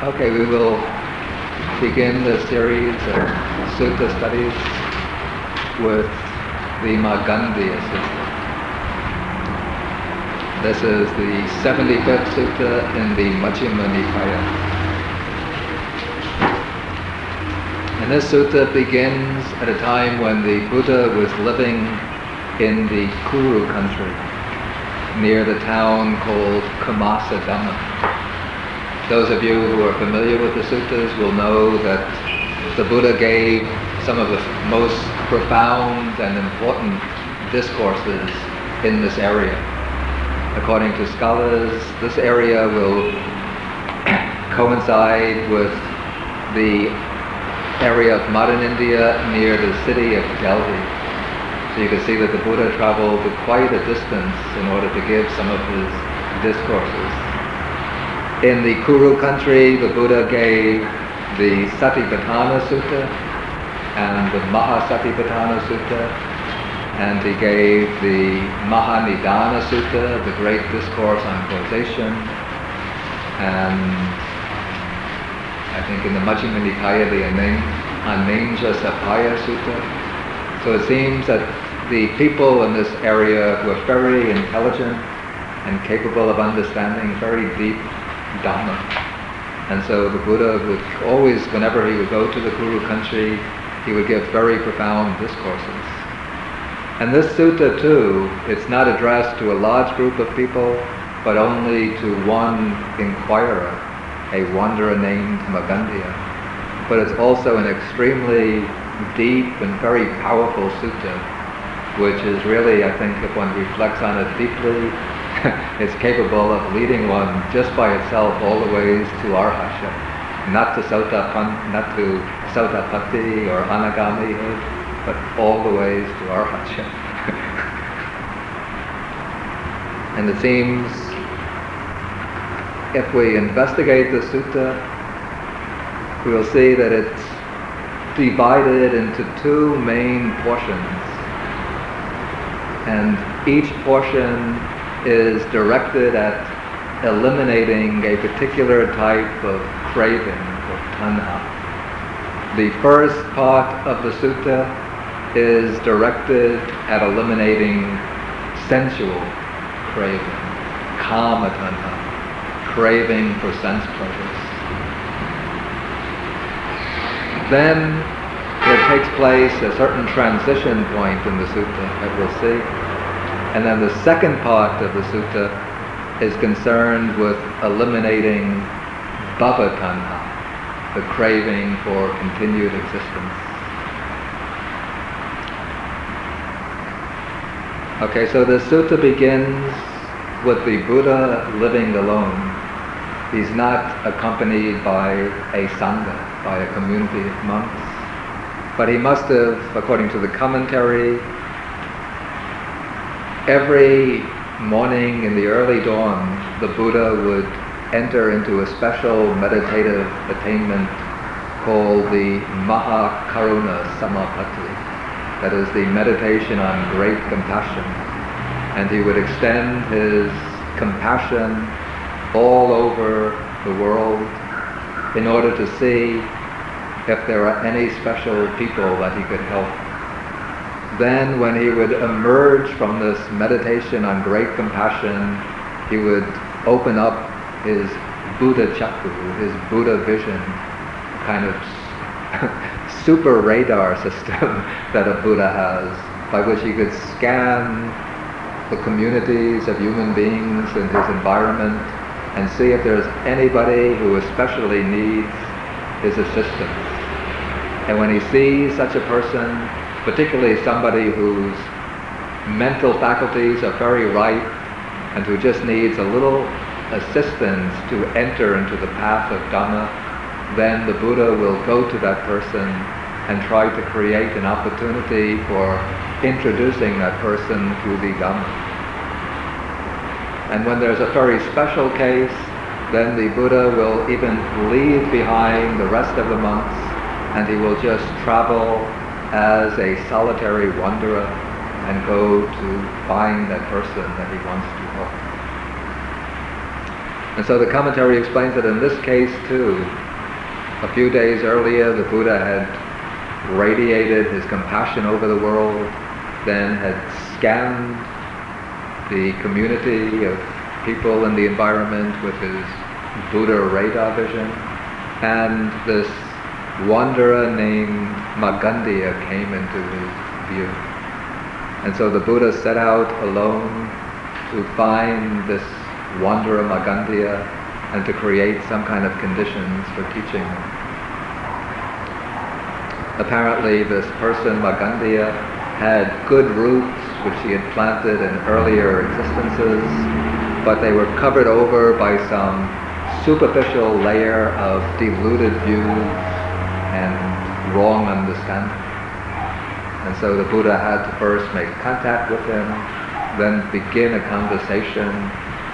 Okay, we will begin the series of sutta studies with the Magandiya Sutta. This is the 75th sutta in the Majjhima Nikaya. And this sutta begins at a time when the Buddha was living in the Kuru country near the town called Kammasadhamma. Those of you who are familiar with the suttas will know that the Buddha gave some of the most profound and important discourses in this area. According to scholars, this area will coincide with the area of modern India near the city of Delhi. So you can see that the Buddha traveled quite a distance in order to give some of his discourses. In the Kuru country, the Buddha gave the Satipatthana Sutta and the Mahasatipatthana Sutta, and he gave the Mahanidana Sutta, the great discourse on causation, and I think in the Majjhima Nikaya, the Anenja Sappaya Sutta. So it seems that the people in this area were very intelligent and capable of understanding very deep Dhamma. And so the Buddha would always, whenever he would go to the Kuru country, he would give very profound discourses. And this sutta too, it's not addressed to a large group of people, but only to one inquirer, a wanderer named Magandiya. But it's also an extremely deep and very powerful sutta which is really, I think, if one reflects on it deeply, it's capable of leading one just by itself all the ways to our arhatship, not to sotapan, not to sotapatti or anagamihood, but all the ways to our arhatship. and it seems if we investigate the sutta, we will see that it's divided into two main portions and each portion is directed at eliminating a particular type of craving or tanha. The first part of the sutta is directed at eliminating sensual craving, kama tanha, craving for sense pleasures. Then there takes place a certain transition point in the sutta that we'll see. And then the second part of the sutta is concerned with eliminating bhavatanha, the craving for continued existence. Okay, so the sutta begins with the Buddha living alone. He's not accompanied by a sangha, by a community of monks. But he must have, according to the commentary, every morning in the early dawn, the Buddha would enter into a special meditative attainment called the Mahakaruna Samapatti. That is the meditation on great compassion. And he would extend his compassion all over the world in order to see if there are any special people that he could help. Then when he would emerge from this meditation on great compassion, he would open up his Buddha cakkhu, his Buddha vision, kind of super radar system that a Buddha has, by which he could scan the communities of human beings and his environment and see if there's anybody who especially needs his assistance. And when he sees such a person, particularly somebody whose mental faculties are very ripe and who just needs a little assistance to enter into the path of Dhamma, then the Buddha will go to that person and try to create an opportunity for introducing that person to the Dhamma. And when there's a very special case, then the Buddha will even leave behind the rest of the monks and he will just travel as a solitary wanderer and go to find that person that he wants to help. And so the commentary explains that in this case too, a few days earlier the Buddha had radiated his compassion over the world, then had scanned the community of people in the environment with his Buddha radar vision, and this wanderer named Magandiya came into his view. And so the Buddha set out alone to find this wanderer Magandiya and to create some kind of conditions for teaching Apparently this person, Magandiya, had good roots which he had planted in earlier existences, but they were covered over by some superficial layer of deluded views and wrong understanding. And so the Buddha had to first make contact with him, then begin a conversation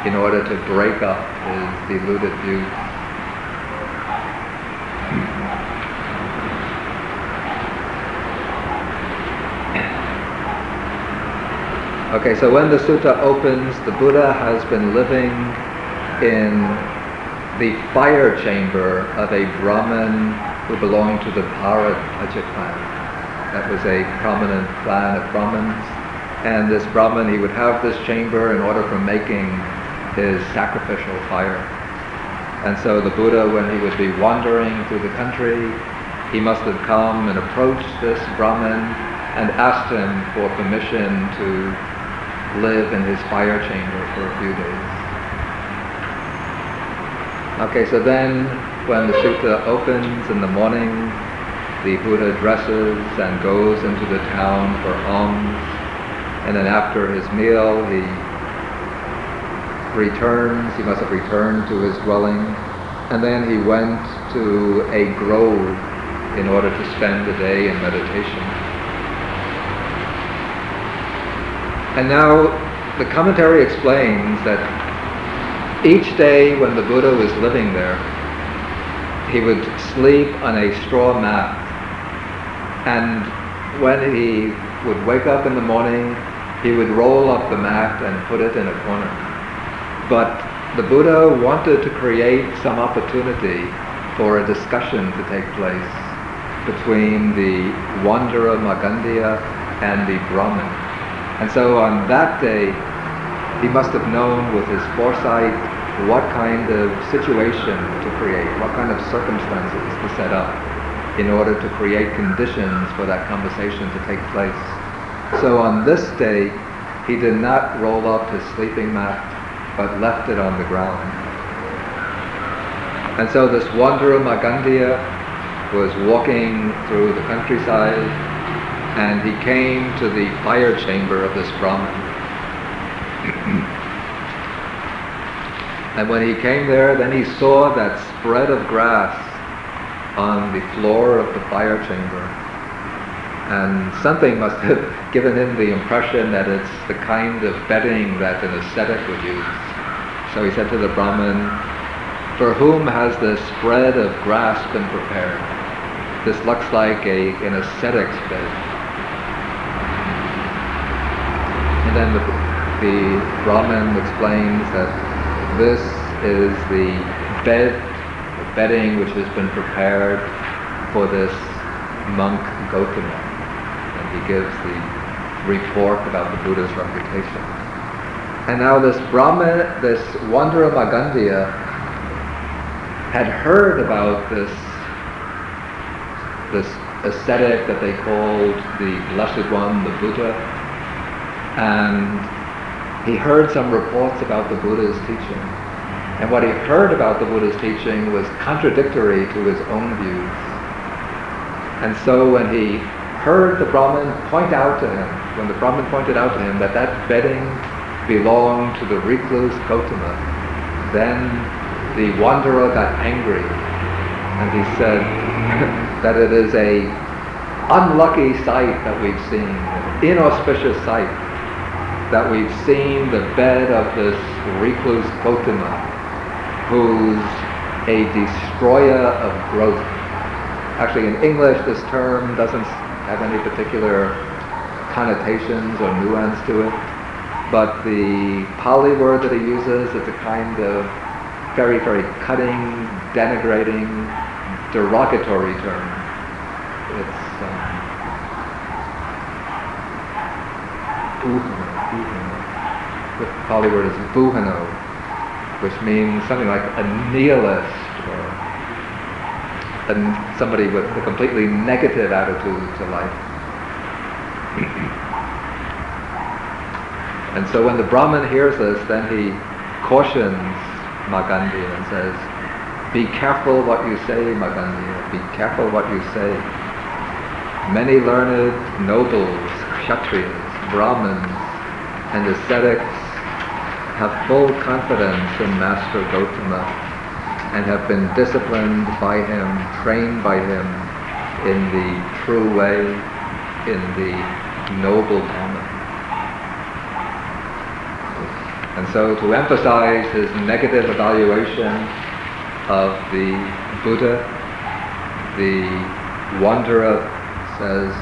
in order to break up his deluded views. Okay, so when the sutta opens, the Buddha has been living in the fire chamber of a Brahmin who belonged to the Bharat clan. That was a prominent clan of Brahmins. And this Brahmin, he would have this chamber in order for making his sacrificial fire. And so the Buddha, when he would be wandering through the country, he must have come and approached this Brahmin and asked him for permission to live in his fire chamber for a few days. Okay, so then when the sutta opens in the morning, the Buddha dresses and goes into the town for alms, and then after his meal, he returns, he must have returned to his dwelling, and then he went to a grove in order to spend the day in meditation. And now the commentary explains that each day when the Buddha was living there, he would sleep on a straw mat. And when he would wake up in the morning, he would roll up the mat and put it in a corner. But the Buddha wanted to create some opportunity for a discussion to take place between the wanderer Magandiya and the Brahmin. And so on that day, he must have known with his foresight what kind of situation to create, what kind of circumstances to set up in order to create conditions for that conversation to take place. So on this day, he did not roll up his sleeping mat, but left it on the ground. And so this wanderer Magandiya was walking through the countryside and he came to the fire chamber of this Brahmin. and when he came there, then he saw that spread of grass on the floor of the fire chamber. And something must have given him the impression that it's the kind of bedding that an ascetic would use. So he said to the Brahmin, for whom has this spread of grass been prepared? This looks like a, an ascetic's bed. And then the, the Brahmin explains that this is the bed, the bedding which has been prepared for this monk Gotama. And he gives the report about the Buddha's reputation. And now this Brahmin, this wanderer Magandiya, had heard about this, this ascetic that they called the Blessed One, the Buddha, and he heard some reports about the Buddha's teaching. And what he heard about the Buddha's teaching was contradictory to his own views. And so when he heard the Brahmin point out to him, when the Brahmin pointed out to him that that bedding belonged to the recluse Gotama, then the wanderer got angry and he said that it is a unlucky sight that we've seen, an inauspicious sight that we've seen the bed of this recluse Gotama, who's a destroyer of growth. Actually, in English, this term doesn't have any particular connotations or nuance to it, but the Pali word that he uses is a kind of very, very cutting, denigrating, derogatory term. It's um, Word is bhunahu, which means something like a nihilist or somebody with a completely negative attitude to life. and so when the Brahmin hears this, then he cautions Magandiya and says, be careful what you say, Magandiya, be careful what you say. Many learned nobles, kshatriyas, brahmins, and ascetics have full confidence in Master Gotama and have been disciplined by him, trained by him in the true way, in the noble Dhamma. And so to emphasize his negative evaluation of the Buddha, the wanderer says,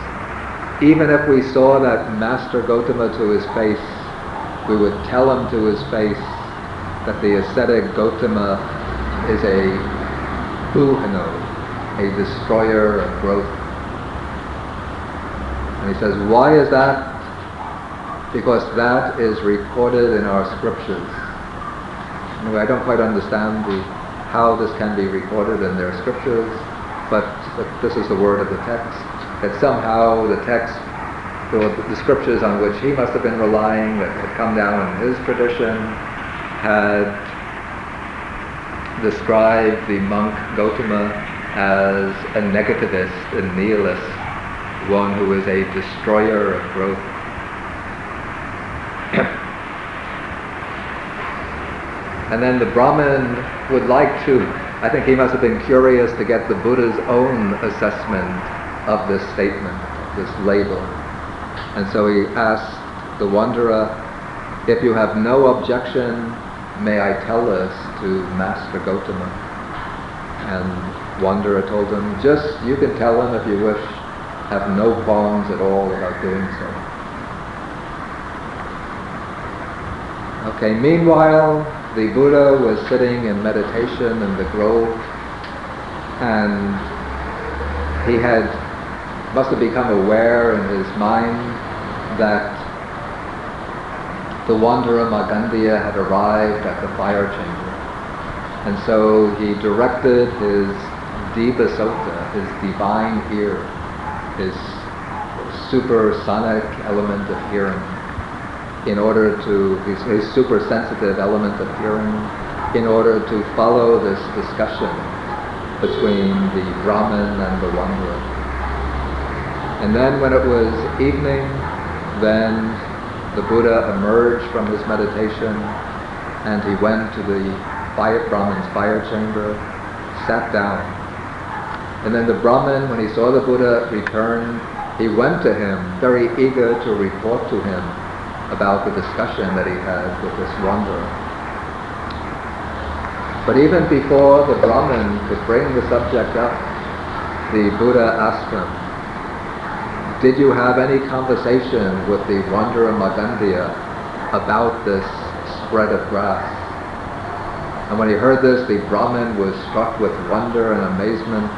even if we saw that Master Gotama to his face, we would tell him to his face that the ascetic Gotama is a bhunahu, a destroyer of growth. And he says, why is that? Because that is recorded in our scriptures. Anyway, I don't quite understand the, how this can be recorded in their scriptures, but, but this is the word of the text. That somehow the text, the, the scriptures on which he must have been relying, that had come down in his tradition, had described the monk Gotama as a negativist, a nihilist, one who is a destroyer of growth. and then the Brahmin would like to, I think he must have been curious to get the Buddha's own assessment of this statement, this label. And so he asked the wanderer, if you have no objection, may I tell this to Master Gotama? And wanderer told him, just, you can tell him if you wish, have no qualms at all about doing so. Okay, meanwhile, the Buddha was sitting in meditation in the grove and he had must have become aware in his mind that the wanderer Magandiya had arrived at the fire chamber. And so he directed his dibbasota, his divine ear, his supersonic element of hearing, in order to, his, his super sensitive element of hearing, in order to follow this discussion between the Brahmin and the wanderer. And then when it was evening, then the Buddha emerged from his meditation and he went to the fire, Brahmin's fire chamber, sat down, and then the Brahmin, when he saw the Buddha return, he went to him, very eager to report to him about the discussion that he had with this wanderer. But even before the Brahmin could bring the subject up, the Buddha asked him, did you have any conversation with the wanderer Magandiya about this spread of grass? And when he heard this, the Brahmin was struck with wonder and amazement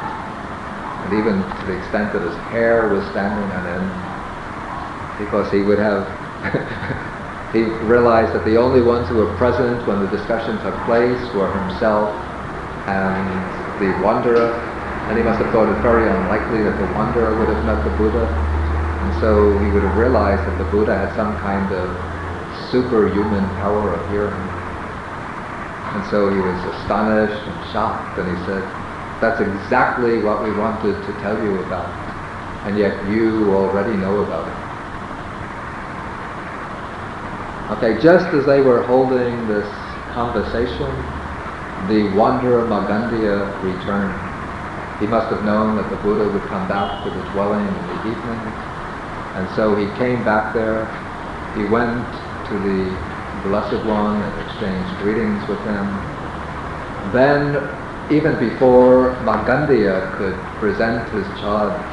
and even to the extent that his hair was standing on end, because he would have, he realized that the only ones who were present when the discussion took place were himself and the wanderer, and he must have thought it very unlikely that the wanderer would have met the Buddha, and so he would have realized that the Buddha had some kind of superhuman power of hearing. And so he was astonished and shocked, and he said, that's exactly what we wanted to tell you about, and yet you already know about it. Okay, just as they were holding this conversation, the wanderer Magandiya returned. He must have known that the Buddha would come back to the dwelling in the evening, and so he came back there. He went to the Blessed One and exchanged greetings with him. Then even before Magandiya could present his charge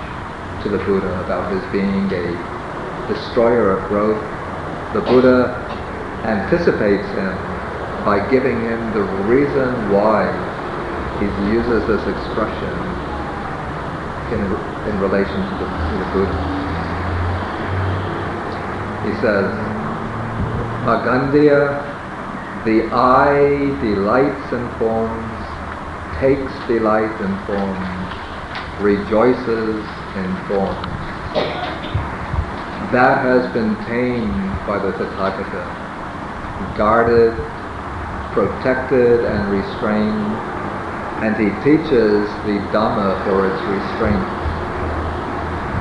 to the Buddha about his being a destroyer of growth, the Buddha anticipates him by giving him the reason why he uses this expression in, in relation to the, to the Buddha. He says, Magandiya, the eye delights in forms, takes delight in forms, rejoices in forms. That has been tamed by the Tathagata, guarded, protected and restrained, and he teaches the Dhamma for its restraint.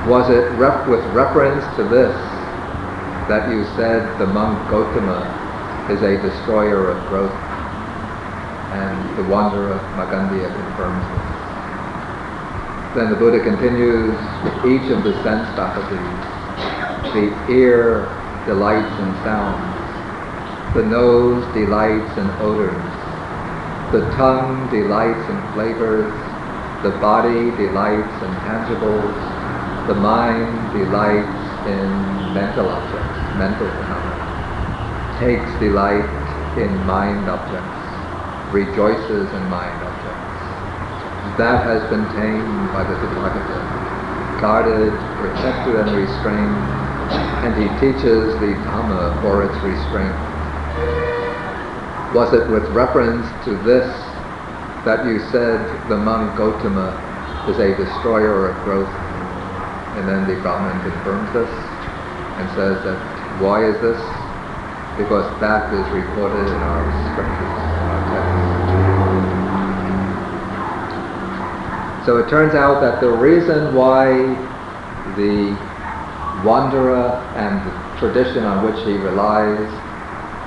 Was it rep- with reference to this that you said the monk Gotama is a destroyer of growth? And the wanderer Magandiya confirms this. Then the Buddha continues each of the sense faculties. The ear delights in sounds. The nose delights in odors. The tongue delights in flavors. The body delights in tangibles. The mind delights in mental objects, mental phenomena. Takes delight in mind objects. Rejoices in mind objects. That has been tamed by the Tathagata, guarded, protected and restrained, and he teaches the Dhamma for its restraint. Was it with reference to this that you said the monk Gotama is a destroyer of growth? And then the Brahman confirms this and says that why is this? Because that is recorded in our scriptures, in our texts. So it turns out that the reason why the wanderer and the tradition on which he relies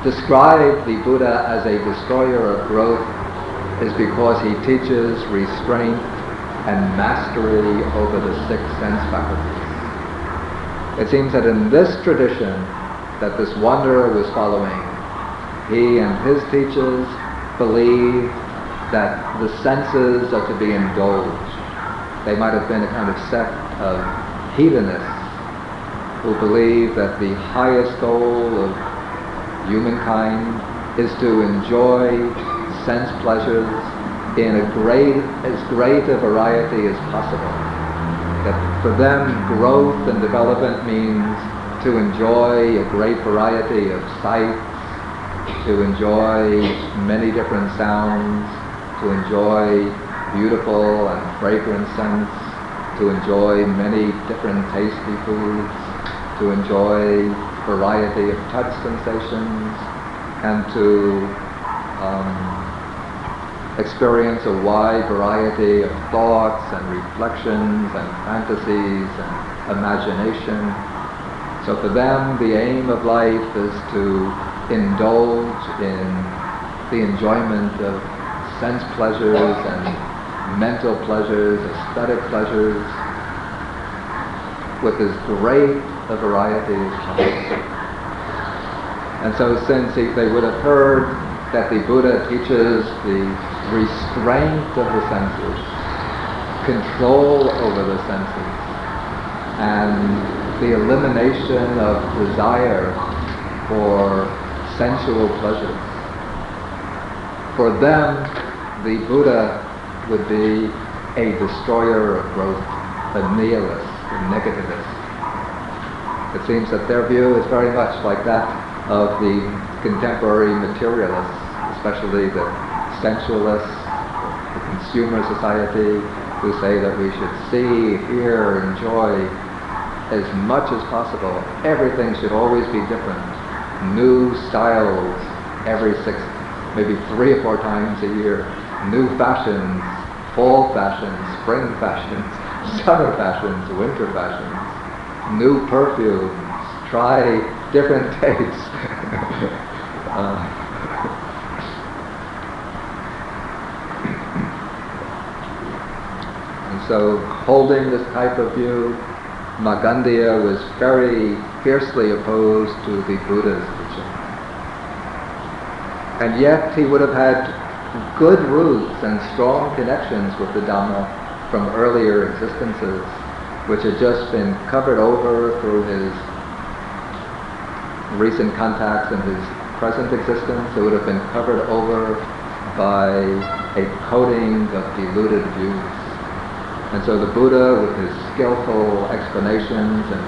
describe the Buddha as a destroyer of growth is because he teaches restraint and mastery over the six sense faculties. It seems that in this tradition that this wanderer was following, he and his teachers believe that the senses are to be indulged. They might have been a kind of sect of hedonists who believe that the highest goal of humankind is to enjoy sense pleasures in a great, as great a variety as possible. That for them, growth and development means to enjoy a great variety of sights, to enjoy many different sounds, to enjoy beautiful and fragrant scents, to enjoy many different tasty foods, to enjoy variety of touch sensations, and to um, experience a wide variety of thoughts and reflections and fantasies and imagination. So for them, the aim of life is to indulge in the enjoyment of sense pleasures and mental pleasures, aesthetic pleasures, with as great a variety as possible. And so since he, they would have heard that the Buddha teaches the restraint of the senses, control over the senses, and the elimination of desire for sensual pleasures. For them, the Buddha would be a destroyer of growth, a nihilist, a negativist. It seems that their view is very much like that of the contemporary materialists, especially the sensualists, the consumer society, who say that we should see, hear, enjoy as much as possible. Everything should always be different. New styles every six, maybe three or four times a year. New fashions, fall fashions, spring fashions, summer fashions, winter fashions. New perfumes. Try different tastes. uh, so holding this type of view, Magandiya was very fiercely opposed to the Buddha's teaching. And yet he would have had good roots and strong connections with the Dhamma from earlier existences, which had just been covered over through his recent contacts and his present existence, it would have been covered over by a coating of deluded views. And so the Buddha, with his skillful explanations and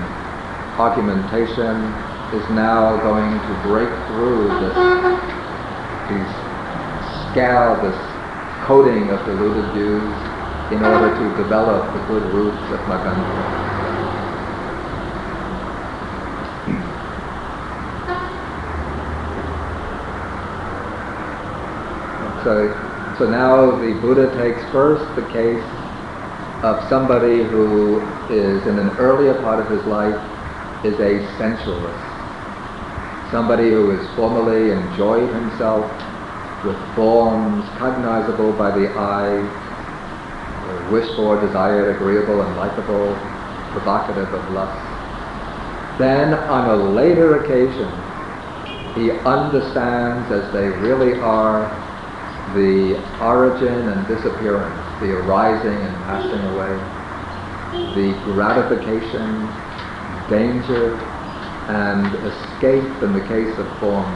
argumentation, is now going to break through this, these scale, this coating of deluded views in order to develop the good roots of Magandiya. So, so now the Buddha takes first the case of somebody who is in an earlier part of his life is a sensualist. Somebody who has formerly enjoyed himself with forms cognizable by the eye, wished for, desired, agreeable, and likable, provocative of lust. Then on a later occasion, he understands as they really are the origin and disappearance, the arising and passing away, the gratification, danger, and escape in the case of form.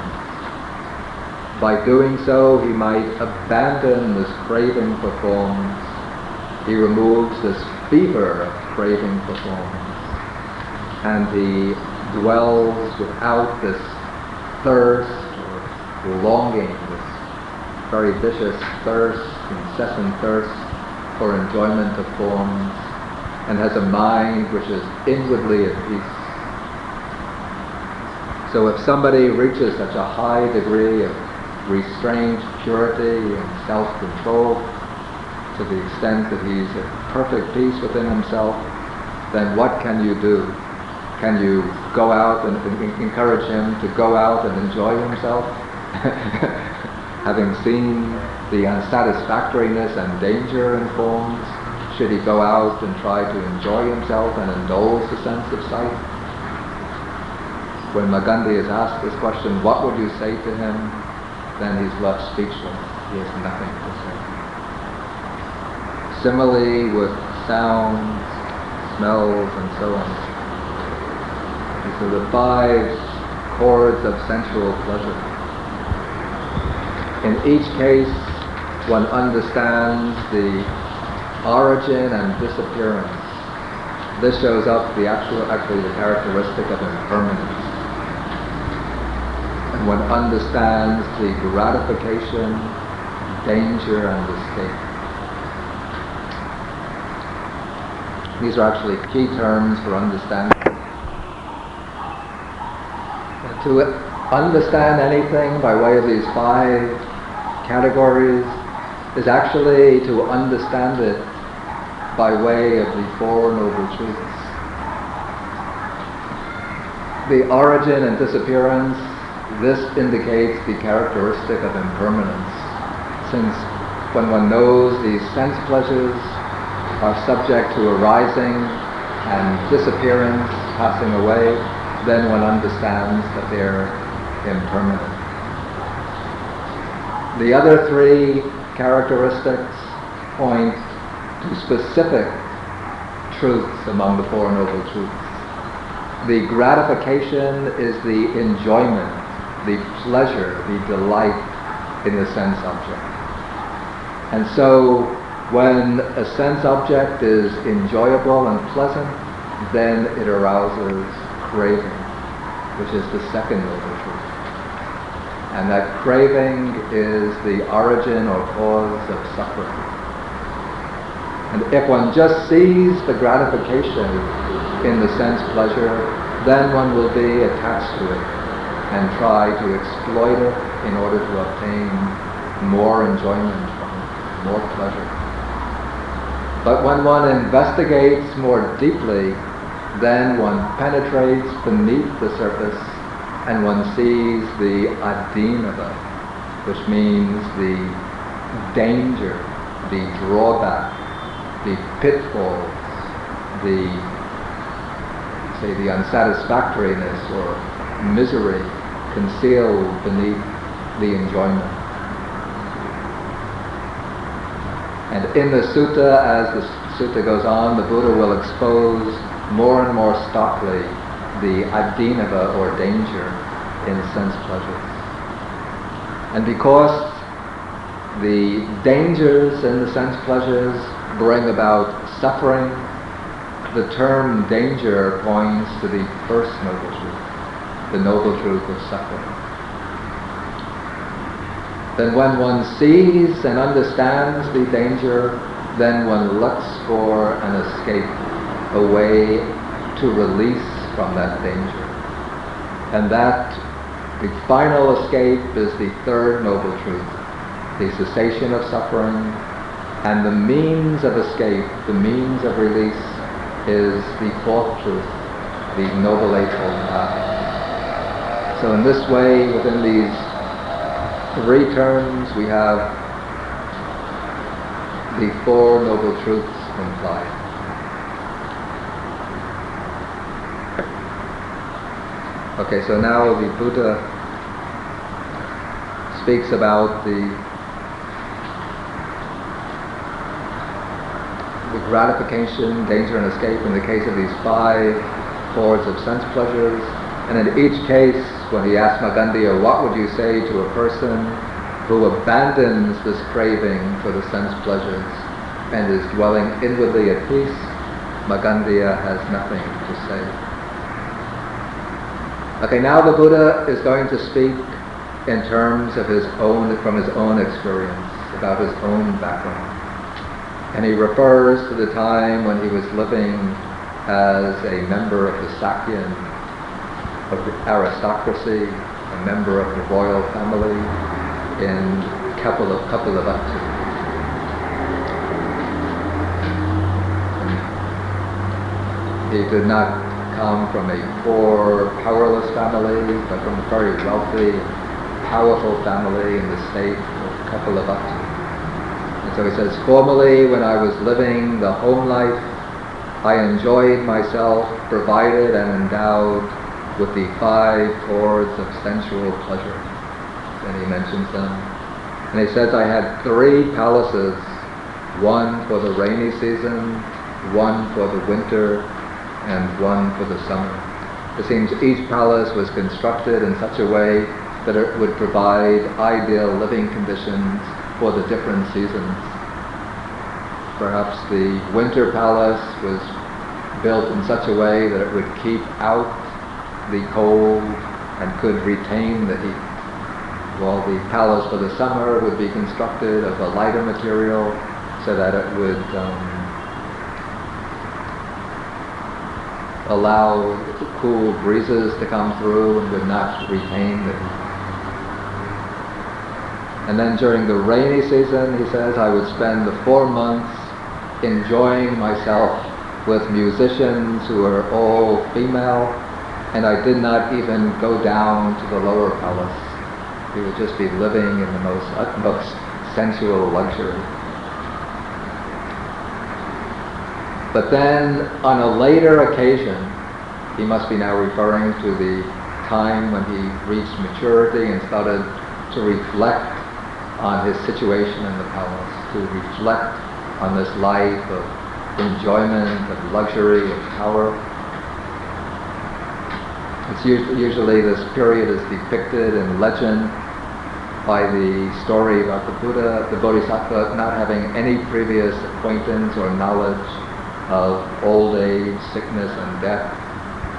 By doing so, he might abandon this craving for forms. He removes this fever of craving for forms. And he dwells without this thirst or longing, this very vicious thirst, incessant thirst for enjoyment of forms, and has a mind which is inwardly at peace. So if somebody reaches such a high degree of restraint, purity, and self-control, to the extent that he's at perfect peace within himself, then what can you do? Can you go out and, and encourage him to go out and enjoy himself? having seen the unsatisfactoriness and danger in forms, should he go out and try to enjoy himself and indulge the sense of sight? When Magandiya is asked this question, what would you say to him? Then he's left speechless. He has nothing to say. Similarly with sounds, smells, and so on. These are the five chords of sensual pleasure. In each case, one understands the origin and disappearance. This shows up the actual, actually the characteristic of impermanence. And one understands the gratification, danger, and escape. These are actually key terms for understanding. To understand anything by way of these five categories is actually to understand it by way of the Four Noble Truths. The origin and disappearance, this indicates the characteristic of impermanence, since when one knows these sense pleasures are subject to arising and disappearance, passing away, then one understands that they're impermanent. The other three characteristics point to specific truths among the Four Noble Truths. The gratification is the enjoyment, the pleasure, the delight in the sense object. And so when a sense object is enjoyable and pleasant, then it arouses craving, which is the second noble. And that craving is the origin or cause of suffering. And if one just sees the gratification in the sense pleasure, then one will be attached to it and try to exploit it in order to obtain more enjoyment from it, more pleasure. But when one investigates more deeply, then one penetrates beneath the surface and one sees the adinava, which means the danger, the drawback, the pitfalls, the say the unsatisfactoriness or misery concealed beneath the enjoyment. And in the sutta, as the sutta goes on, the Buddha will expose more and more starkly the adinava or danger in sense pleasures. And because the dangers in the sense pleasures bring about suffering, the term danger points to the first noble truth, the noble truth of suffering. Then when one sees and understands the danger, then one looks for an escape, a way to release from that danger. And that, the final escape is the third noble truth, the cessation of suffering, and the means of escape, the means of release, is the fourth truth, the Noble Eightfold Path. So in this way, within these three terms, we have the Four Noble Truths implied. Okay, so now the Buddha speaks about the, the gratification, danger, and escape in the case of these five chords of sense pleasures. And in each case, when he asked Magandiya, what would you say to a person who abandons this craving for the sense pleasures and is dwelling inwardly at peace, Magandiya has nothing to say. Okay, now the Buddha is going to speak in terms of his own, from his own experience, about his own background. And he refers to the time when he was living as a member of the Sakyan of the aristocracy, a member of the royal family in Kapila, Kapilavatthu. He did not come from a poor, powerless family, but from a very wealthy, powerful family in the state of Kapilavatthu. And so he says, formerly when I was living the home life, I enjoyed myself provided and endowed with the five chords of sensual pleasure. And he mentions them. And he says I had three palaces, one for the rainy season, one for the winter, and one for the summer. It seems each palace was constructed in such a way that it would provide ideal living conditions for the different seasons. Perhaps the winter palace was built in such a way that it would keep out the cold and could retain the heat. While the palace for the summer would be constructed of a lighter material so that it would um, allow cool breezes to come through and would not retain the. And then during the rainy season, he says, I would spend the four months enjoying myself with musicians who were all female, and I did not even go down to the lower palace. He would just be living in the most utmost sensual luxury. But then on a later occasion, he must be now referring to the time when he reached maturity and started to reflect on his situation in the palace, to reflect on this life of enjoyment, of luxury, of power. It's usually this period is depicted in legend by the story about the Buddha, the Bodhisattva not having any previous acquaintance or knowledge of old age, sickness, and death.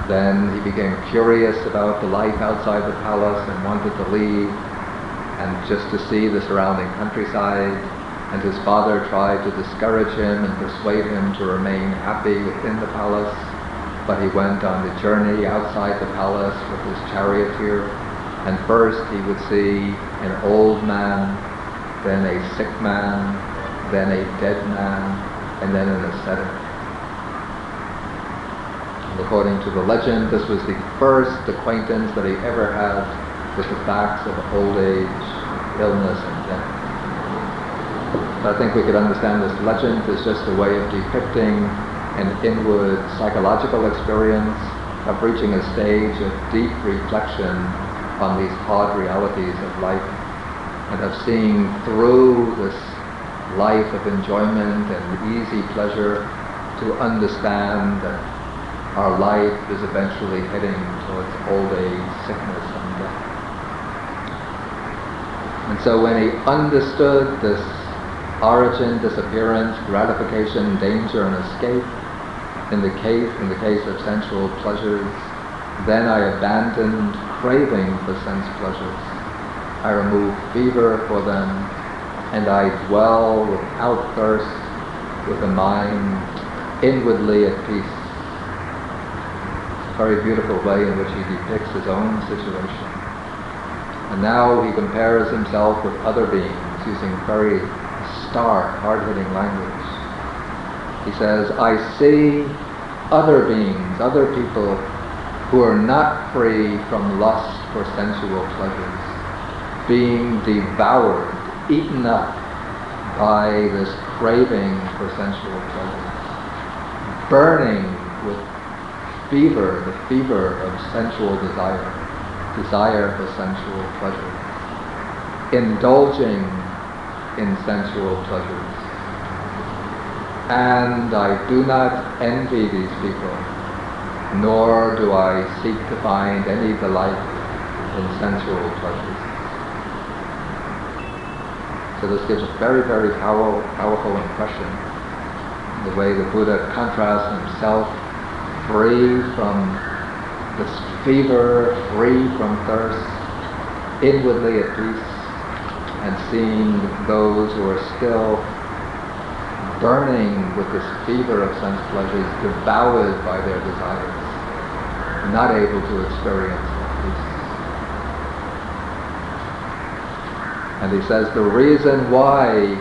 Then he became curious about the life outside the palace and wanted to leave and just to see the surrounding countryside. And his father tried to discourage him and persuade him to remain happy within the palace. But he went on the journey outside the palace with his charioteer. And first he would see an old man, then a sick man, then a dead man, and then an ascetic according to the legend, this was the first acquaintance that he ever had with the facts of old age, illness, and death. I think we could understand this legend as just a way of depicting an inward psychological experience of reaching a stage of deep reflection on these hard realities of life and of seeing through this life of enjoyment and easy pleasure to understand that our life is eventually heading towards old age, sickness, and death. And so when he understood this origin, disappearance, gratification, danger, and escape, in the case, in the case of sensual pleasures, then I abandoned craving for sense pleasures. I removed fever for them, and I dwell without thirst with a mind inwardly at peace. Very beautiful way in which he depicts his own situation. And now he compares himself with other beings using very stark, hard-hitting language. He says, I see other beings, other people who are not free from lust for sensual pleasures, being devoured, eaten up by this craving for sensual pleasures, burning with fever, the fever of sensual desire, desire for sensual pleasure, indulging in sensual pleasures. And I do not envy these people, nor do I seek to find any delight in sensual pleasures. So this gives a very, very powerful, powerful impression. The way the Buddha contrasts himself free from this fever, free from thirst, inwardly at peace, and seeing those who are still burning with this fever of sense pleasures, devoured by their desires, not able to experience peace. And he says, the reason why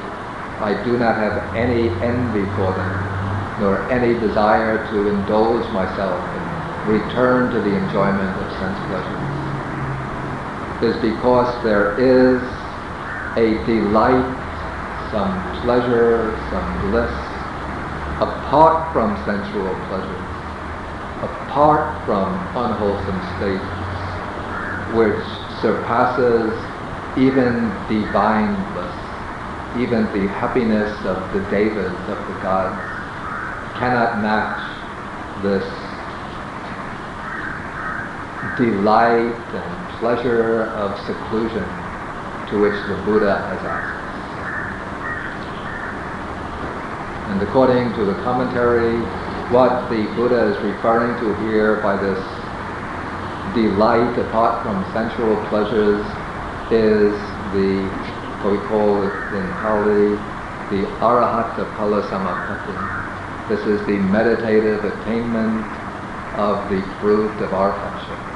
I do not have any envy for them, nor any desire to indulge myself and return to the enjoyment of sense pleasures, is because there is a delight, some pleasure, some bliss, apart from sensual pleasures, apart from unwholesome states, which surpasses even divine bliss, even the happiness of the devas, of the gods, cannot match this delight and pleasure of seclusion to which the Buddha has asked. And according to the commentary, what the Buddha is referring to here by this delight apart from sensual pleasures is the, what we call in Pali, the Arahatta phala Samapatti. This is the meditative attainment of the fruit of our arhatship.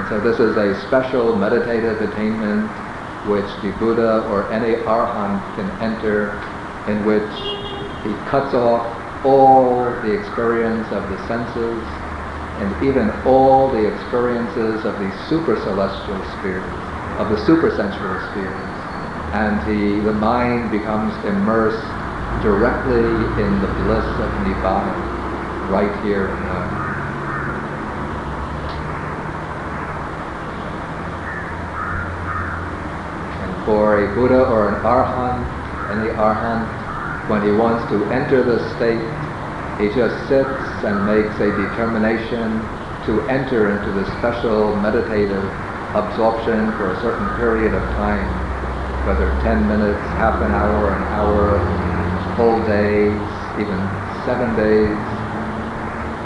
And so this is a special meditative attainment which the Buddha or any Arahant can enter in which he cuts off all the experience of the senses and even all the experiences of the super celestial spheres, of the super sensual spheres. And he, the mind becomes immersed directly in the bliss of Nibbana, right here and now. Uh, and for a Buddha or an Arhat, any Arhat, when he wants to enter the state, he just sits and makes a determination to enter into the special meditative absorption for a certain period of time, whether 10 minutes, half an hour, an hour, whole days, even seven days,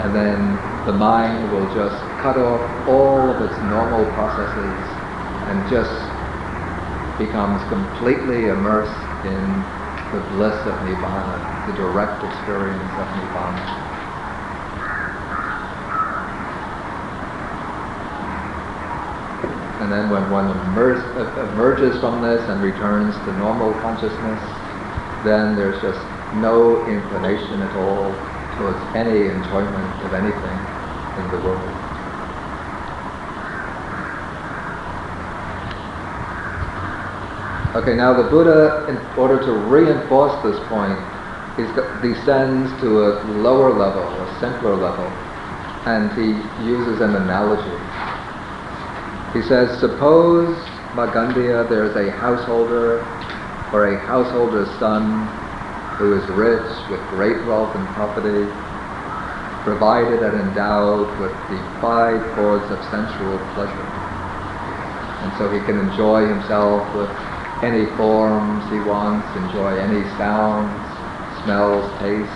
and then the mind will just cut off all of its normal processes and just becomes completely immersed in the bliss of nirvana, the direct experience of nirvana. And then when one emerges from this and returns to normal consciousness, then there's just no inclination at all towards any enjoyment of anything in the world. Okay, now the Buddha, in order to reinforce this point, he descends to a lower level, a simpler level, and he uses an analogy. He says, suppose, Magandiya, there's a householder or a householder's son who is rich with great wealth and property, provided and endowed with the five cords of sensual pleasure. And so he can enjoy himself with any forms he wants, enjoy any sounds, smells, tastes,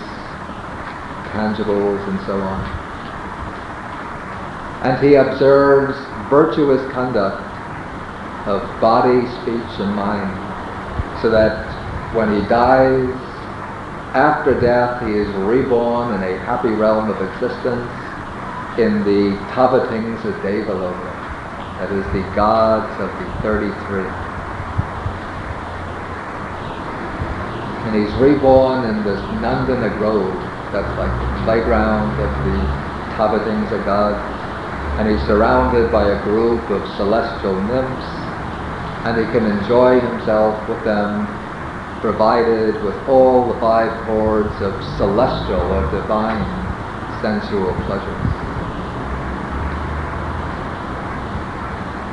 tangibles, and so on. And he observes virtuous conduct of body, speech, and mind, so that when he dies, after death, he is reborn in a happy realm of existence in the Tavatimsa of Devaloka, that is the gods of the 33. and he's reborn in this Nandana Grove, that's like the playground of the Tavatimsa gods, and he's surrounded by a group of celestial nymphs, and he can enjoy himself with them, provided with all the five cords of celestial or divine sensual pleasures.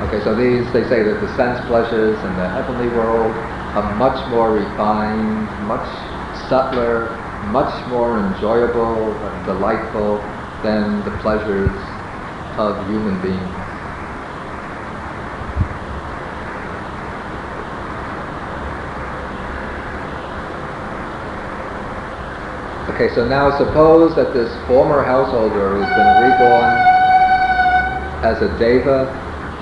Okay, so these, they say that the sense pleasures in the heavenly world are much more refined, much subtler, much more enjoyable and delightful than the pleasures of human beings. Okay, so now suppose that this former householder who's been reborn as a deva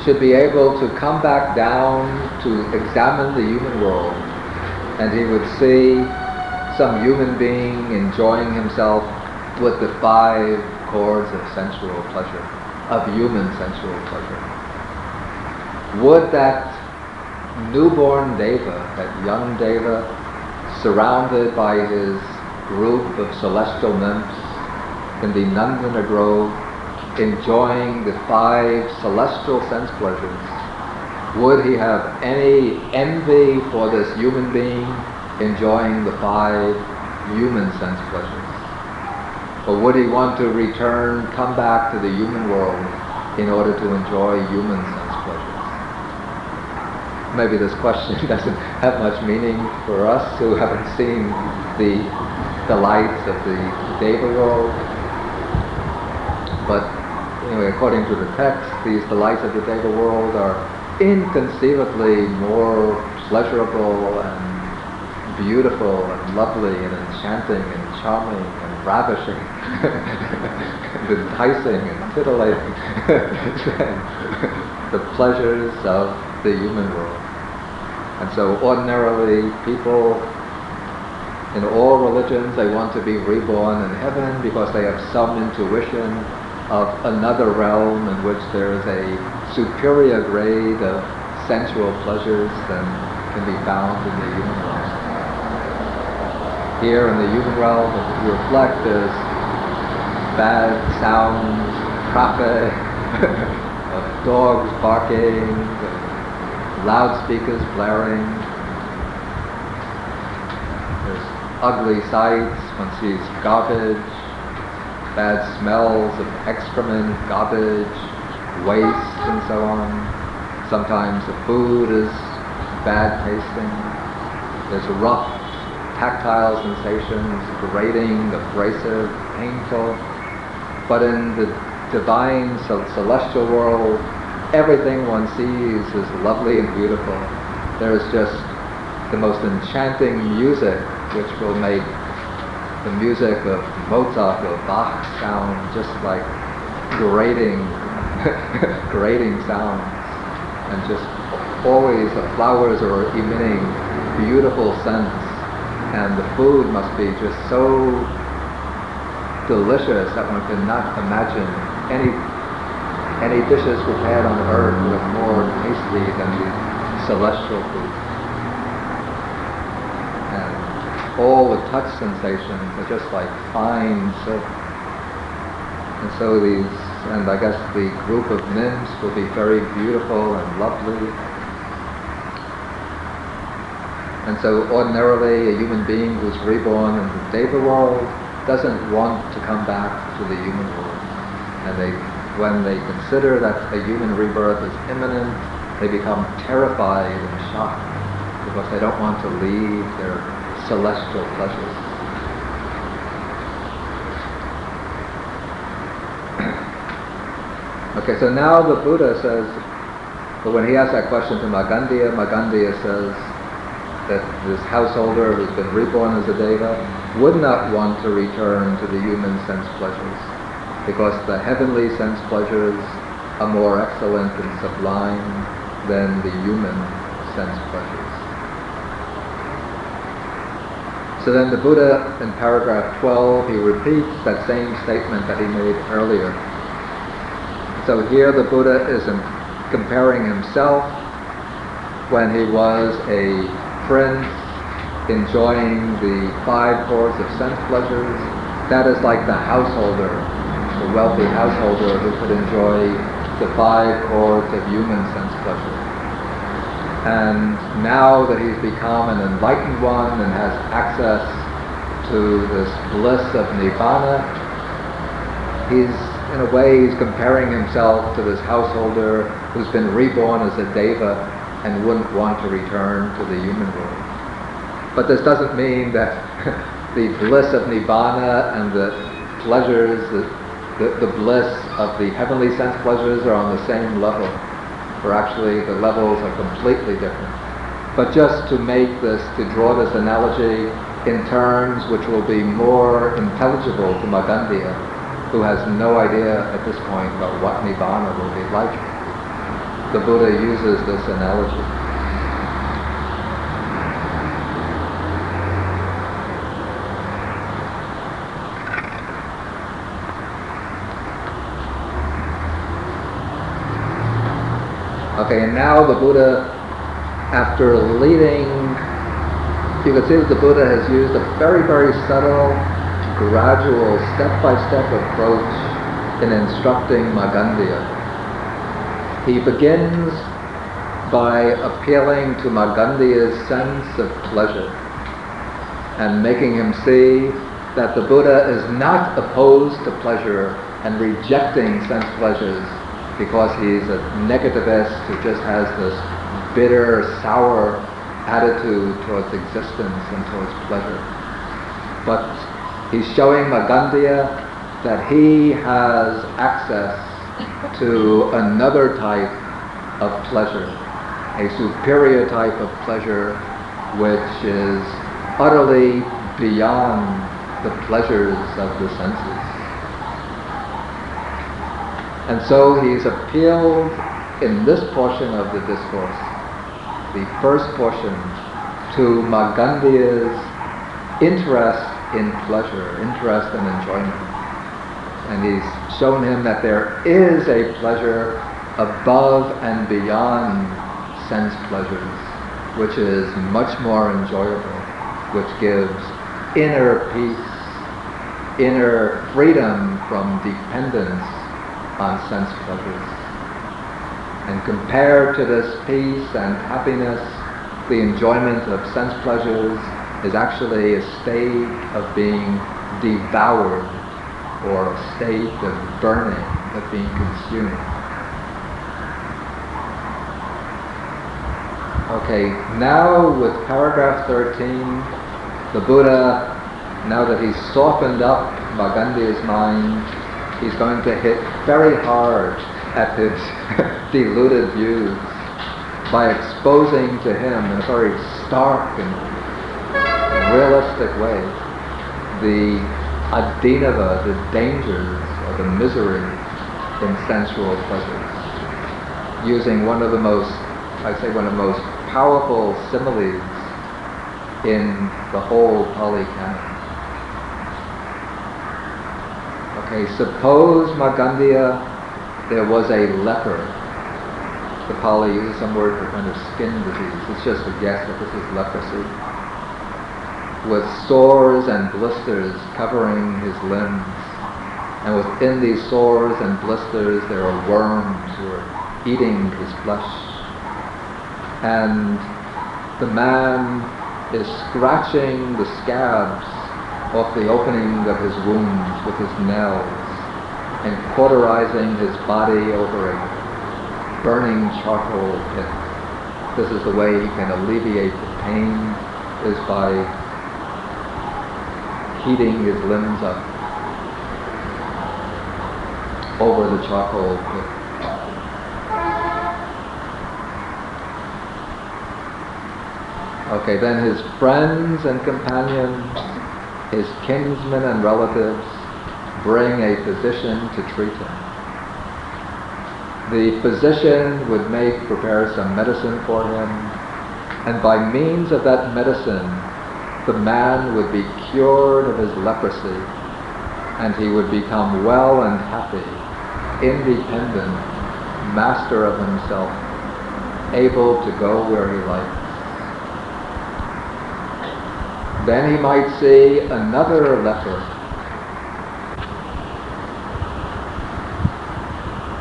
should be able to come back down to examine the human world and he would see some human being enjoying himself with the five cords of sensual pleasure, of human sensual pleasure. Would that newborn Deva, that young Deva, surrounded by his group of celestial nymphs in the Nandana Grove, enjoying the five celestial sense pleasures, would he have any envy for this human being enjoying the five human sense pleasures? Or would he want to return, come back to the human world in order to enjoy human sense pleasures? Maybe this question doesn't have much meaning for us who haven't seen the delights of the Deva world. But anyway, according to the text, these delights of the Deva world are inconceivably more pleasurable and beautiful and lovely and enchanting and charming and ravishing and enticing and titillating the pleasures of the human world. And so ordinarily people in all religions, they want to be reborn in heaven because they have some intuition of another realm in which there is a superior grade of sensual pleasures than can be found in the human realm. Here in the human realm, if you reflect, there's bad sounds, traffic, of dogs barking, loudspeakers blaring. There's ugly sights, one sees garbage, bad smells of excrement, garbage, waste, and so on. Sometimes the food is bad tasting. There's rough tactile sensations, grating, abrasive, painful. But in the divine celestial world, everything one sees is lovely and beautiful. There is just the most enchanting music which will make the music of Mozart or Bach sound just like grating, grating sounds. And just always the flowers are emitting beautiful scents. And the food must be just so delicious that one cannot imagine any any dishes prepared on earth are more tasty than the celestial food. All the touch sensations are just like fine silk. And so these, and I guess the group of nymphs will be very beautiful and lovely. And so ordinarily a human being who's reborn in the Deva world doesn't want to come back to the human world. And they, when they consider that a human rebirth is imminent, they become terrified and shocked because they don't want to leave their celestial pleasures. okay, so now the Buddha says, But when he asked that question to Magandiya, Magandiya says that this householder who's been reborn as a deva would not want to return to the human sense pleasures because the heavenly sense pleasures are more excellent and sublime than the human sense pleasures. So then the Buddha in paragraph 12, he repeats that same statement that he made earlier. So here the Buddha is comparing himself when he was a prince enjoying the five cores of sense pleasures. That is like the householder, the wealthy householder who could enjoy the five cores of human sense pleasures. And now that he's become an enlightened one and has access to this bliss of Nibbana, he's, in a way, he's comparing himself to this householder who's been reborn as a deva and wouldn't want to return to the human world. But this doesn't mean that the bliss of Nibbana and the pleasures, the, the, the bliss of the heavenly sense pleasures are on the same level where actually the levels are completely different. But just to make this, to draw this analogy in terms which will be more intelligible to Magandiya, who has no idea at this point about what Nibbana will be like, the Buddha uses this analogy. Okay, and now the Buddha, after leading, you can see that the Buddha has used a very, very subtle, gradual, step-by-step approach in instructing Magandiya. He begins by appealing to Magandiya's sense of pleasure and making him see that the Buddha is not opposed to pleasure and rejecting sense pleasures because he's a negativist who just has this bitter, sour attitude towards existence and towards pleasure. But he's showing Magandiya that he has access to another type of pleasure, a superior type of pleasure which is utterly beyond the pleasures of the senses. And so he's appealed in this portion of the discourse, the first portion, to Magandiya's interest in pleasure, interest in enjoyment. And he's shown him that there is a pleasure above and beyond sense pleasures, which is much more enjoyable, which gives inner peace, inner freedom from dependence sense pleasures. And compared to this peace and happiness, the enjoyment of sense pleasures is actually a state of being devoured or a state of burning, of being consumed. Okay, now with paragraph 13, the Buddha, now that he's softened up Magandiya's mind, he's going to hit very hard at his deluded views by exposing to him in a very stark and realistic way the adinava, the dangers or the misery in sensual pleasures, using one of the most, I'd say one of the most powerful similes in the whole Pali Canon. Okay, suppose Magandiya there was a leper. The Pali uses some word for kind of skin disease. It's just a guess that this is leprosy. With sores and blisters covering his limbs. And within these sores and blisters there are worms who are eating his flesh. And the man is scratching the scabs off the opening of his wounds with his nails and cauterizing his body over a burning charcoal pit. This is the way he can alleviate the pain is by heating his limbs up over the charcoal pit. Okay, then his friends and companions his kinsmen and relatives, bring a physician to treat him. The physician would make, prepare some medicine for him, and by means of that medicine, the man would be cured of his leprosy, and he would become well and happy, independent, master of himself, able to go where he likes. Then he might see another leper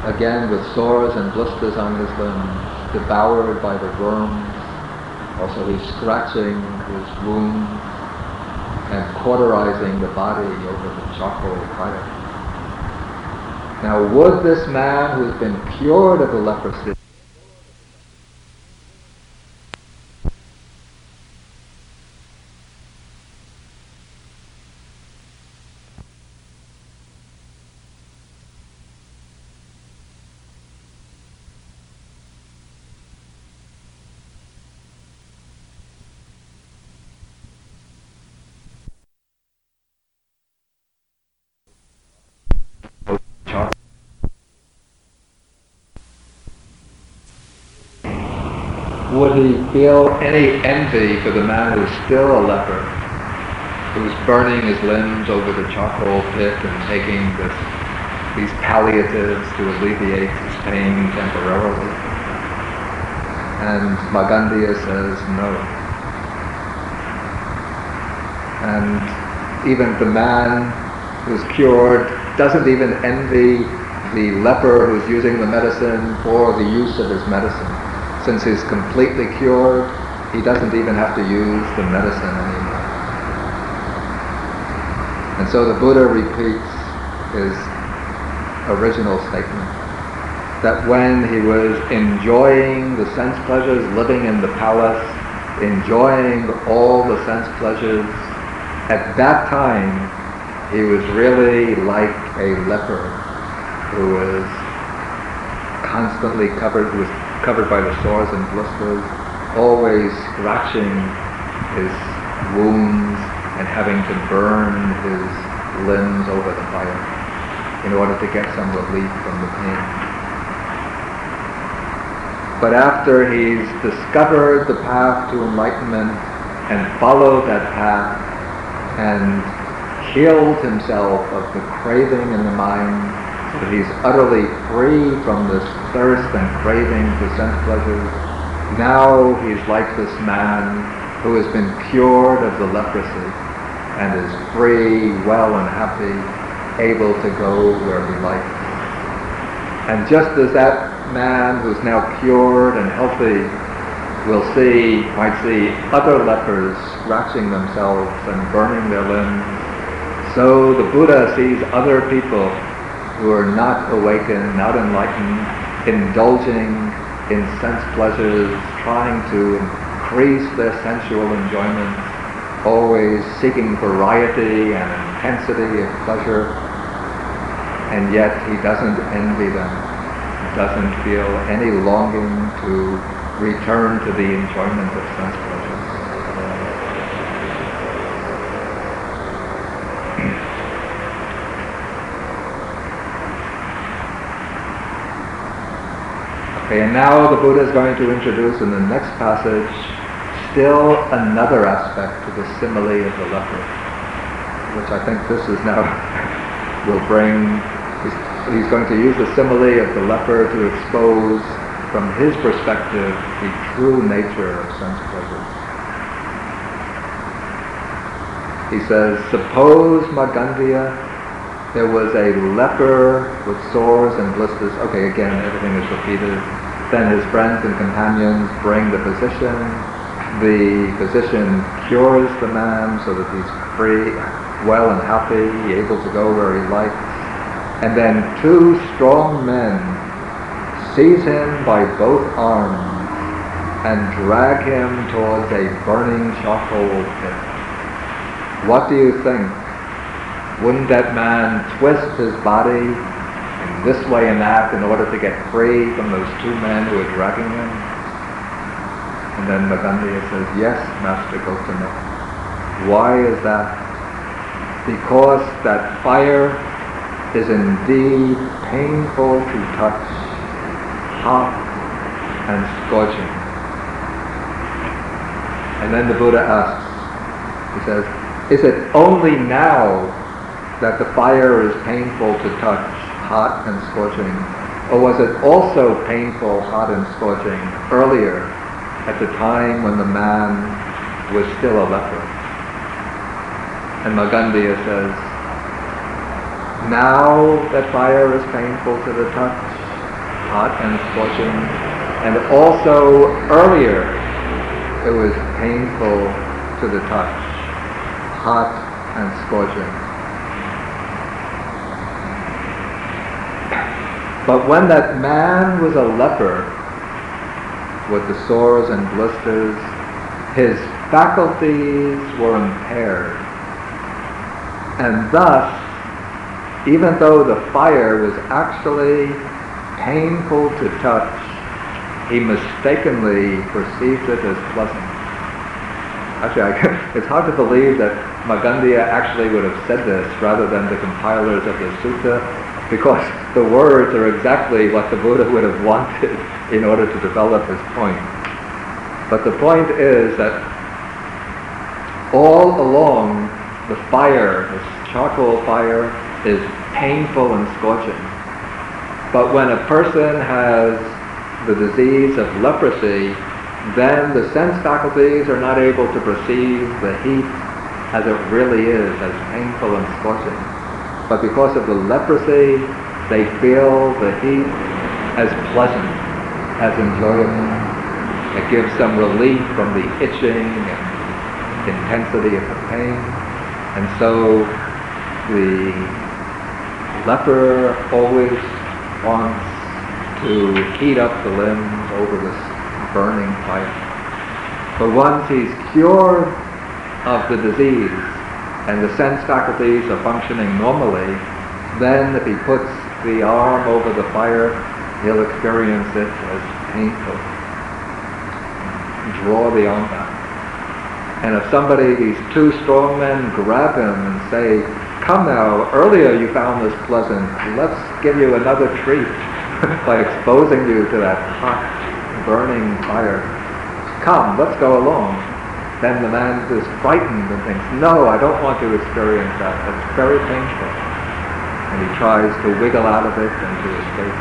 again with sores and blisters on his limbs, devoured by the worms. Also he's scratching his wounds and cauterizing the body over the charcoal fire. Now would this man who's been cured of the leprosy would he feel any envy for the man who's still a leper, who's burning his limbs over the charcoal pit and taking this, these palliatives to alleviate his pain temporarily? And Magandiya says no. And even the man who's cured doesn't even envy the leper who's using the medicine for the use of his medicine since he's completely cured, he doesn't even have to use the medicine anymore. And so the Buddha repeats his original statement that when he was enjoying the sense pleasures, living in the palace, enjoying all the sense pleasures, at that time he was really like a leper who was constantly covered with covered by the sores and blisters, always scratching his wounds and having to burn his limbs over the fire in order to get some relief from the pain. But after he's discovered the path to enlightenment and followed that path and healed himself of the craving in the mind that he's utterly free from this thirst and craving for sense pleasures. Now he's like this man who has been cured of the leprosy and is free, well and happy, able to go where he likes. And just as that man who's now cured and healthy will see, might see other lepers scratching themselves and burning their limbs, so the Buddha sees other people who are not awakened, not enlightened, indulging in sense pleasures, trying to increase their sensual enjoyment, always seeking variety and intensity of pleasure, and yet he doesn't envy them, doesn't feel any longing to return to the enjoyment of sense pleasure. Okay, and now the Buddha is going to introduce in the next passage still another aspect to the simile of the leper, which I think this is now will bring. He's, he's going to use the simile of the leper to expose from his perspective the true nature of sense pleasure. He says, suppose Magandiya there was a leper with sores and blisters. Okay, again, everything is repeated. Then his friends and companions bring the physician. The physician cures the man so that he's free, well and happy, able to go where he likes. And then two strong men seize him by both arms and drag him towards a burning charcoal pit. What do you think? Wouldn't that man twist his body this way and that in order to get free from those two men who are dragging him? And then Magandiya says, yes, Master Gotama. Why is that? Because that fire is indeed painful to touch, hot and scorching. And then the Buddha asks, he says, is it only now that the fire is painful to touch, hot and scorching? Or was it also painful, hot and scorching earlier at the time when the man was still a leper? And Magandiya says, now that fire is painful to the touch, hot and scorching, and also earlier it was painful to the touch, hot and scorching. But when that man was a leper with the sores and blisters, his faculties were impaired. And thus, even though the fire was actually painful to touch, he mistakenly perceived it as pleasant. Actually, I, it's hard to believe that Magandiya actually would have said this rather than the compilers of the sutta, because the words are exactly what the Buddha would have wanted in order to develop his point. But the point is that all along the fire, this charcoal fire, is painful and scorching. But when a person has the disease of leprosy, then the sense faculties are not able to perceive the heat as it really is, as painful and scorching. But because of the leprosy, they feel the heat as pleasant, as enjoyable. It gives some relief from the itching and intensity of the pain. And so the leper always wants to heat up the limbs over this burning fire. But once he's cured of the disease and the sense faculties are functioning normally, then if he puts the arm over the fire, he'll experience it as painful. Draw the arm back. And if somebody, these two strong men, grab him and say, come now, earlier you found this pleasant, let's give you another treat by exposing you to that hot, burning fire. Come, let's go along. Then the man is frightened and thinks, no, I don't want to experience that. That's very painful. And he tries to wiggle out of it and to escape.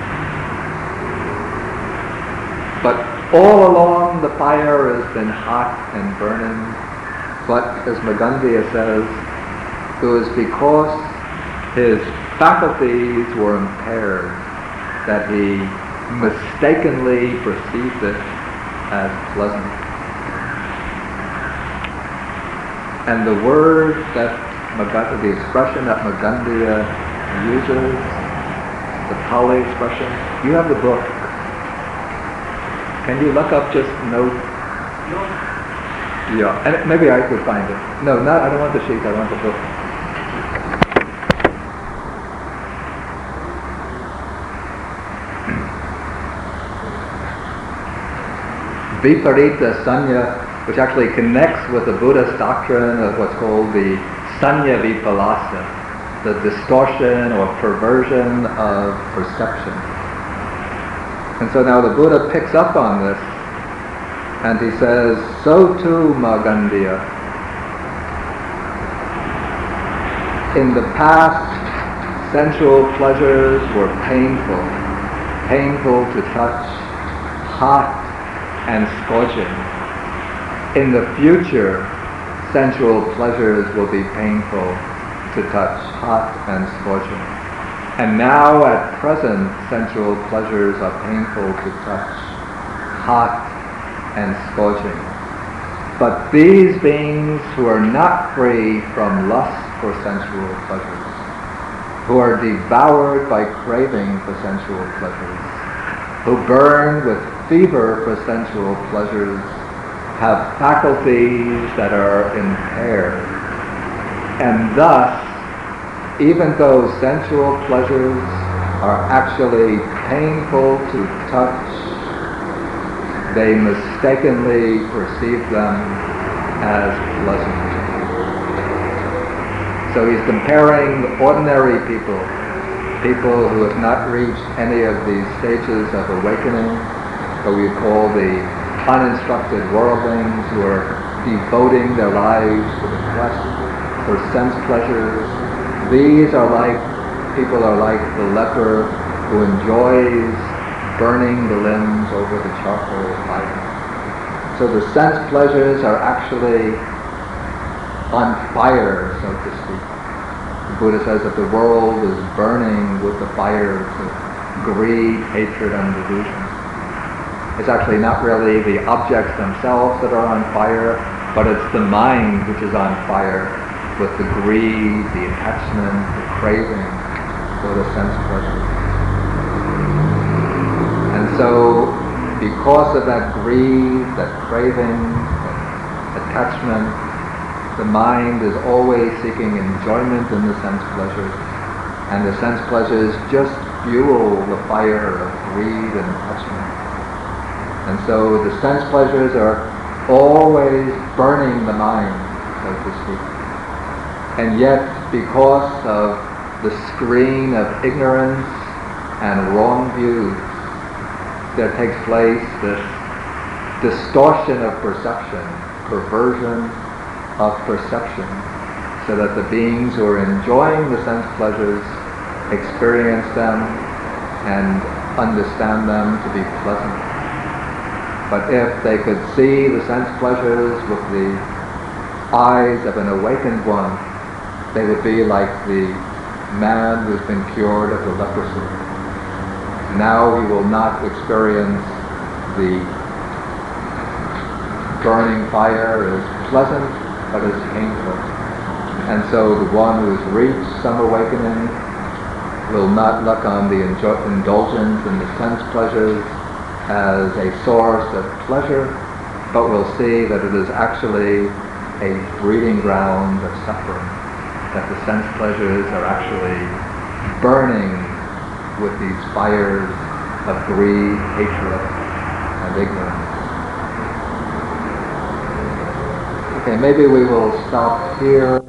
But all along the fire has been hot and burning. But as Magandiya says, it was because his faculties were impaired that he mistakenly perceived it as pleasant. And the word that Maganda, the expression that Magandiya uses, the Pali expression, you have the book. Can you look up just note? Yeah, and maybe I could find it. No, not, I don't want the sheet, I want the book. Viparita Sanya, which actually connects with the Buddhist doctrine of what's called the Sanya Vipallasa, the distortion or perversion of perception. And so now the Buddha picks up on this and he says, so too Magandiya, in the past sensual pleasures were painful, painful to touch, hot and scorching. In the future, sensual pleasures will be painful to touch, hot and scorching. And now at present, sensual pleasures are painful to touch, hot and scorching. But these beings who are not free from lust for sensual pleasures, who are devoured by craving for sensual pleasures, who burn with fever for sensual pleasures have faculties that are impaired. And thus, even though sensual pleasures are actually painful to touch, they mistakenly perceive them as pleasant. So he's comparing ordinary people, people who have not reached any of these stages of awakening, what we call the uninstructed worldlings who are devoting their lives to the quest for sense pleasures. These are like, people are like the leper who enjoys burning the limbs over the charcoal fire. So the sense pleasures are actually on fire, so to speak. The Buddha says that the world is burning with the fires of greed, hatred, and delusion. It's actually not really the objects themselves that are on fire, but it's the mind which is on fire with the greed, the attachment, the craving for the sense pleasure. And so, because of that greed, that craving, that attachment, the mind is always seeking enjoyment in the sense pleasures, and the sense pleasures just fuel the fire of greed and attachment. And so the sense pleasures are always burning the mind, so to speak. And yet, because of the screen of ignorance and wrong views, there takes place this distortion of perception, perversion of perception so that the beings who are enjoying the sense pleasures experience them and understand them to be pleasant. But if they could see the sense pleasures with the eyes of an awakened one, they would be like the man who's been cured of the leprosy. Now he will not experience the burning fire as pleasant, but as painful. And so the one who has reached some awakening will not look on the indulgence in the sense pleasures as a source of pleasure, but we'll see that it is actually a breeding ground of suffering, that the sense pleasures are actually burning with these fires of greed, hatred, and ignorance. Okay, maybe we will stop here.